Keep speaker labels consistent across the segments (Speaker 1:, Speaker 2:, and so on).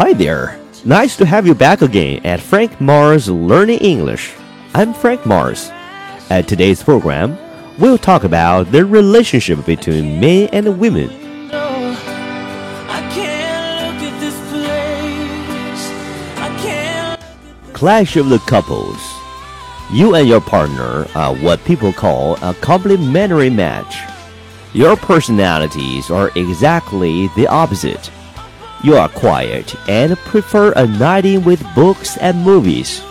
Speaker 1: Hi there. Nice to have you back again at Frank Mars Learning English. I'm Frank Mars. At today's program, we'll talk about the relationship between men and women. Clash of the couples. You and your partner are what people call a complementary match. Your personalities are exactly the opposite. You are quiet and prefer a night in with books and movies.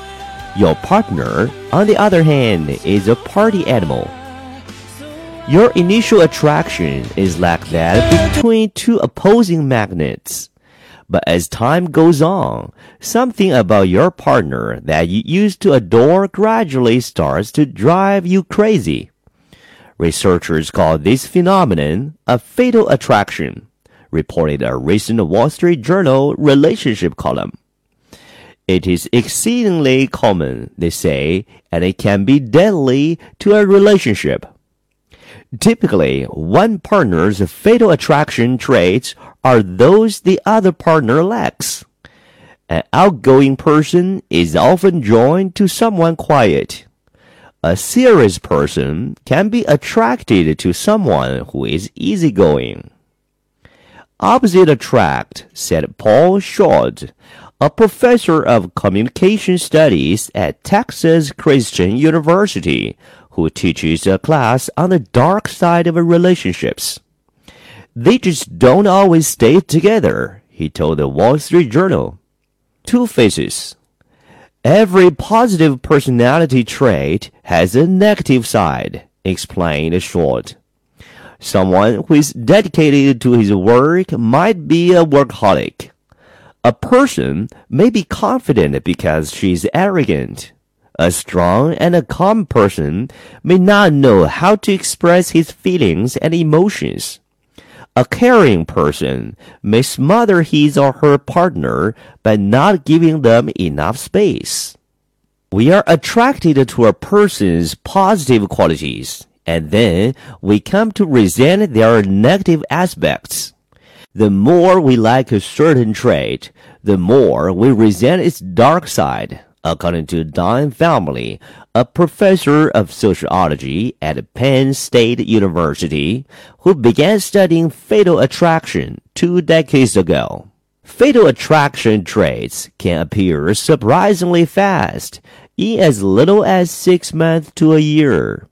Speaker 1: Your partner, on the other hand, is a party animal. Your initial attraction is like that between two opposing magnets. But as time goes on, something about your partner that you used to adore gradually starts to drive you crazy. Researchers call this phenomenon a fatal attraction, reported a recent Wall Street Journal relationship column. It is exceedingly common, they say, and it can be deadly to a relationship. Typically, one partner's fatal attraction traits are those the other partner lacks. An outgoing person is often joined to someone quiet. A serious person can be attracted to someone who is easygoing. Opposite attract, said Paul Schrodt, a professor of communication studies at Texas Christian University, who teaches a class on the dark side of relationships. They just don't always stay together, he told the Wall Street Journal. Two faces. Every positive personality trait has a negative side, explained Schrodt. Someone who is dedicated to his work might be a workaholic. A person may be confident because she is arrogant. A strong and a calm person may not know how to express his feelings and emotions. A caring person may smother his or her partner by not giving them enough space. We are attracted to a person's positive qualities, and then we come to resent their negative aspects. The more we like a certain trait, the more we resent its dark side, according to Don Felmlee, a professor of sociology at Penn State University, who began studying fatal attraction two decades ago. Fatal attraction traits can appear surprisingly fast, in as little as six months to a year.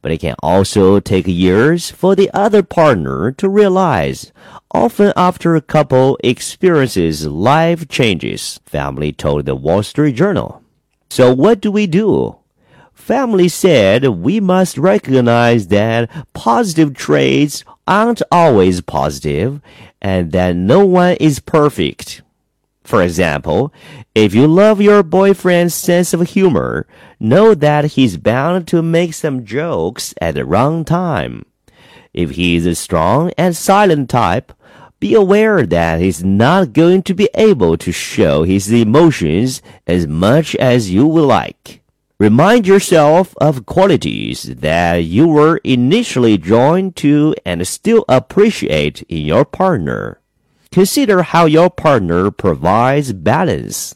Speaker 1: But it can also take years for the other partner to realize, often after a couple experiences life changes, Felmlee told the Wall Street Journal. So what do we do? Felmlee said we must recognize that positive traits aren't always positive and that no one is perfect. For example, if you love your boyfriend's sense of humor, know that he's bound to make some jokes at the wrong time. If he is a strong and silent type, be aware that he's not going to be able to show his emotions as much as you would like. Remind yourself of qualities that you were initially drawn to and still appreciate in your partner. Consider how your partner provides balance.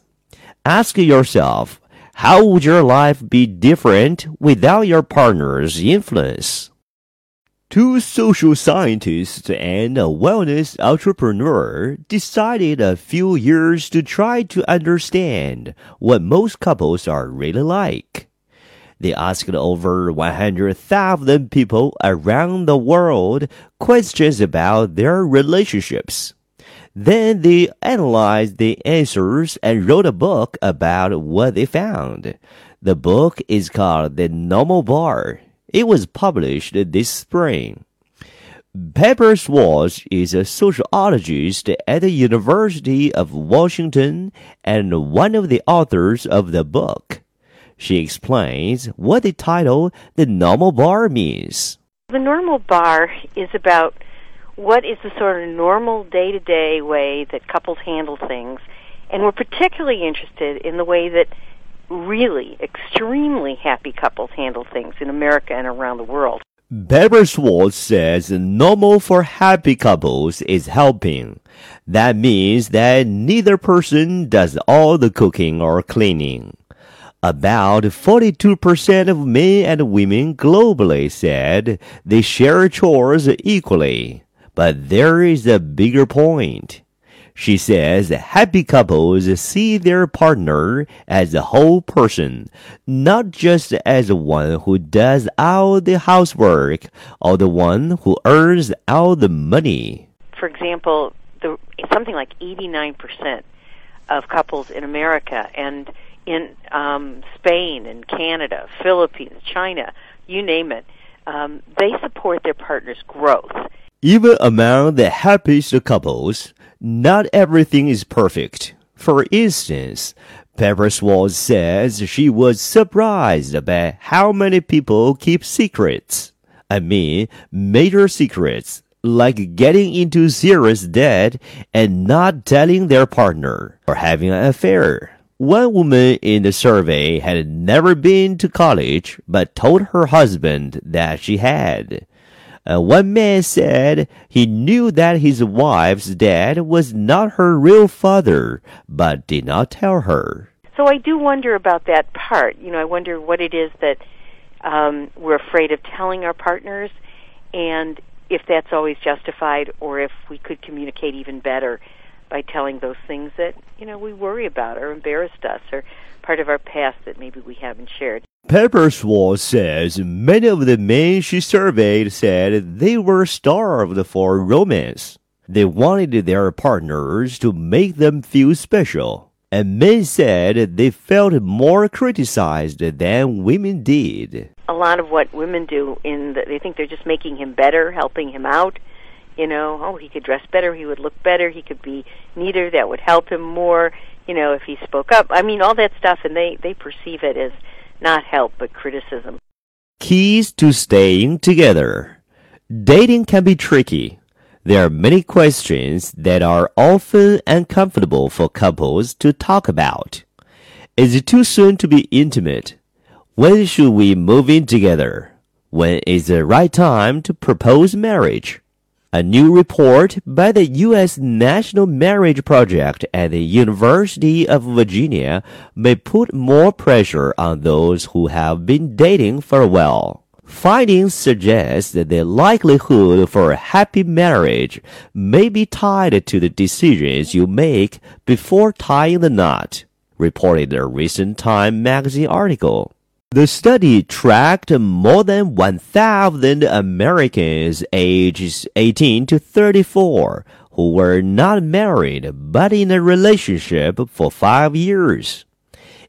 Speaker 1: Ask yourself, how would your life be different without your partner's influence? Two social scientists and a wellness entrepreneur decided a few years to try to understand what most couples are really like. They asked over 100,000 people around the world questions about their relationships. Then they analyzed the answers and wrote a book about what they found. The book is called The Normal Bar. It was published this spring. Pepper Schwartz is a sociologist at the University of Washington and one of the authors of the book. She explains what the title The Normal Bar means.
Speaker 2: The normal bar is about what is the sort of normal day to day way that couples handle things. And we're particularly interested in the way that really extremely happy couples handle things in America and around the world.
Speaker 1: Pepper Schwartz says normal for happy couples is helping. That means that neither person does all the cooking or cleaning. About 42% of men and women globally said they share chores equally. But there is a bigger point. She says happy couples see their partner as a whole person, not just as the one who does all the housework or the one who earns all the money.
Speaker 2: For example, the, something like 89% of couples in America and in um, Spain and Canada, Philippines, China, you name it, um, they support their partner's growth.
Speaker 1: Even among the happiest couples, not everything is perfect. For instance, Pepper Schwartz says she was surprised by how many people keep secrets. I mean, major secrets, like getting into serious debt and not telling their partner or having an affair. One woman in the survey had never been to college but told her husband that she had. Uh, one man said he knew that his wife's dad was not her real father, but did not tell her.
Speaker 2: So I do wonder about that part. You know, I wonder what it is that um, we're afraid of telling our partners, and if that's always justified, or if we could communicate even better by telling those things that you know we worry about or embarrassed us or part of our past that maybe we haven't shared.
Speaker 1: Pepper Schwartz says many of the men she surveyed said they were starved for romance. They wanted their partners to make them feel special. And men said they felt more criticized than women did.
Speaker 2: A lot of what women do in the, they think they're just making him better, helping him out. You know, oh, he could dress better, he would look better, he could be neater, that would help him more. You know, if he spoke up. I mean, all that stuff, and they they perceive it as not help, but criticism.
Speaker 1: Keys to staying together. Dating can be tricky. There are many questions that are often uncomfortable for couples to talk about. Is it too soon to be intimate? When should we move in together? When is the right time to propose marriage? A new report by the U.S. National Marriage Project at the University of Virginia may put more pressure on those who have been dating for a while. Findings suggest that the likelihood for a happy marriage may be tied to the decisions you make before tying the knot, reported a recent Time magazine article. The study tracked more than 1,000 Americans ages 18 to 34 who were not married but in a relationship for five years.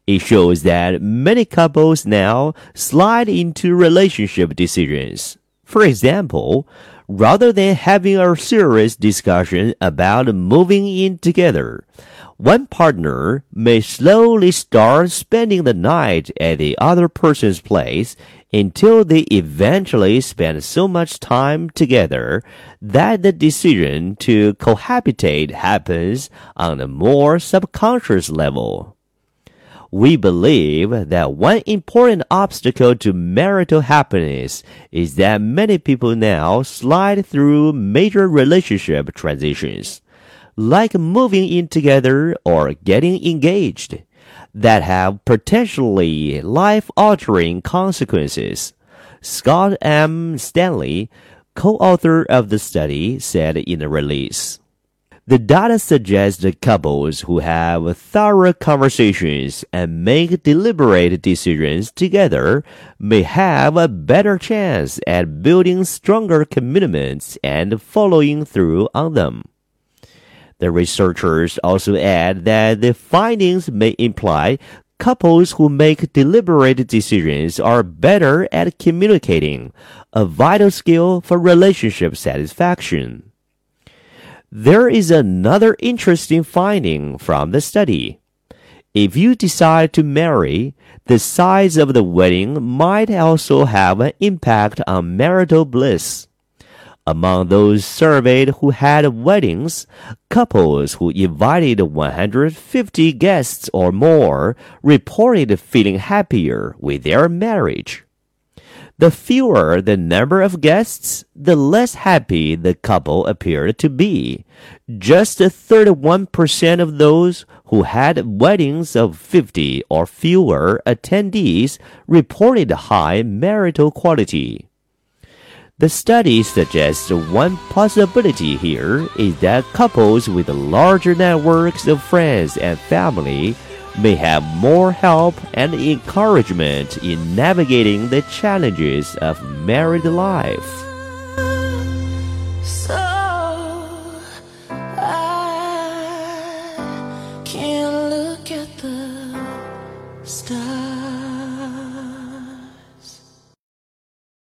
Speaker 1: It shows that many couples now slide into relationship decisions. For example, rather than having a serious discussion about moving in together, one partner may slowly start spending the night at the other person's place until they eventually spend so much time together that the decision to cohabitate happens on a more subconscious level. We believe that one important obstacle to marital happiness is that many people now slide through major relationship transitions like moving in together or getting engaged, that have potentially life altering consequences. Scott M. Stanley, co author of the study, said in a release. The data suggests that couples who have thorough conversations and make deliberate decisions together may have a better chance at building stronger commitments and following through on them. The researchers also add that the findings may imply couples who make deliberate decisions are better at communicating, a vital skill for relationship satisfaction. There is another interesting finding from the study. If you decide to marry, the size of the wedding might also have an impact on marital bliss. Among those surveyed who had weddings, couples who invited 150 guests or more reported feeling happier with their marriage. The fewer the number of guests, the less happy the couple appeared to be. Just 31% of those who had weddings of 50 or fewer attendees reported high marital quality. The study suggests one possibility here is that couples with larger networks of friends and family may have more help and encouragement in navigating the challenges of married life.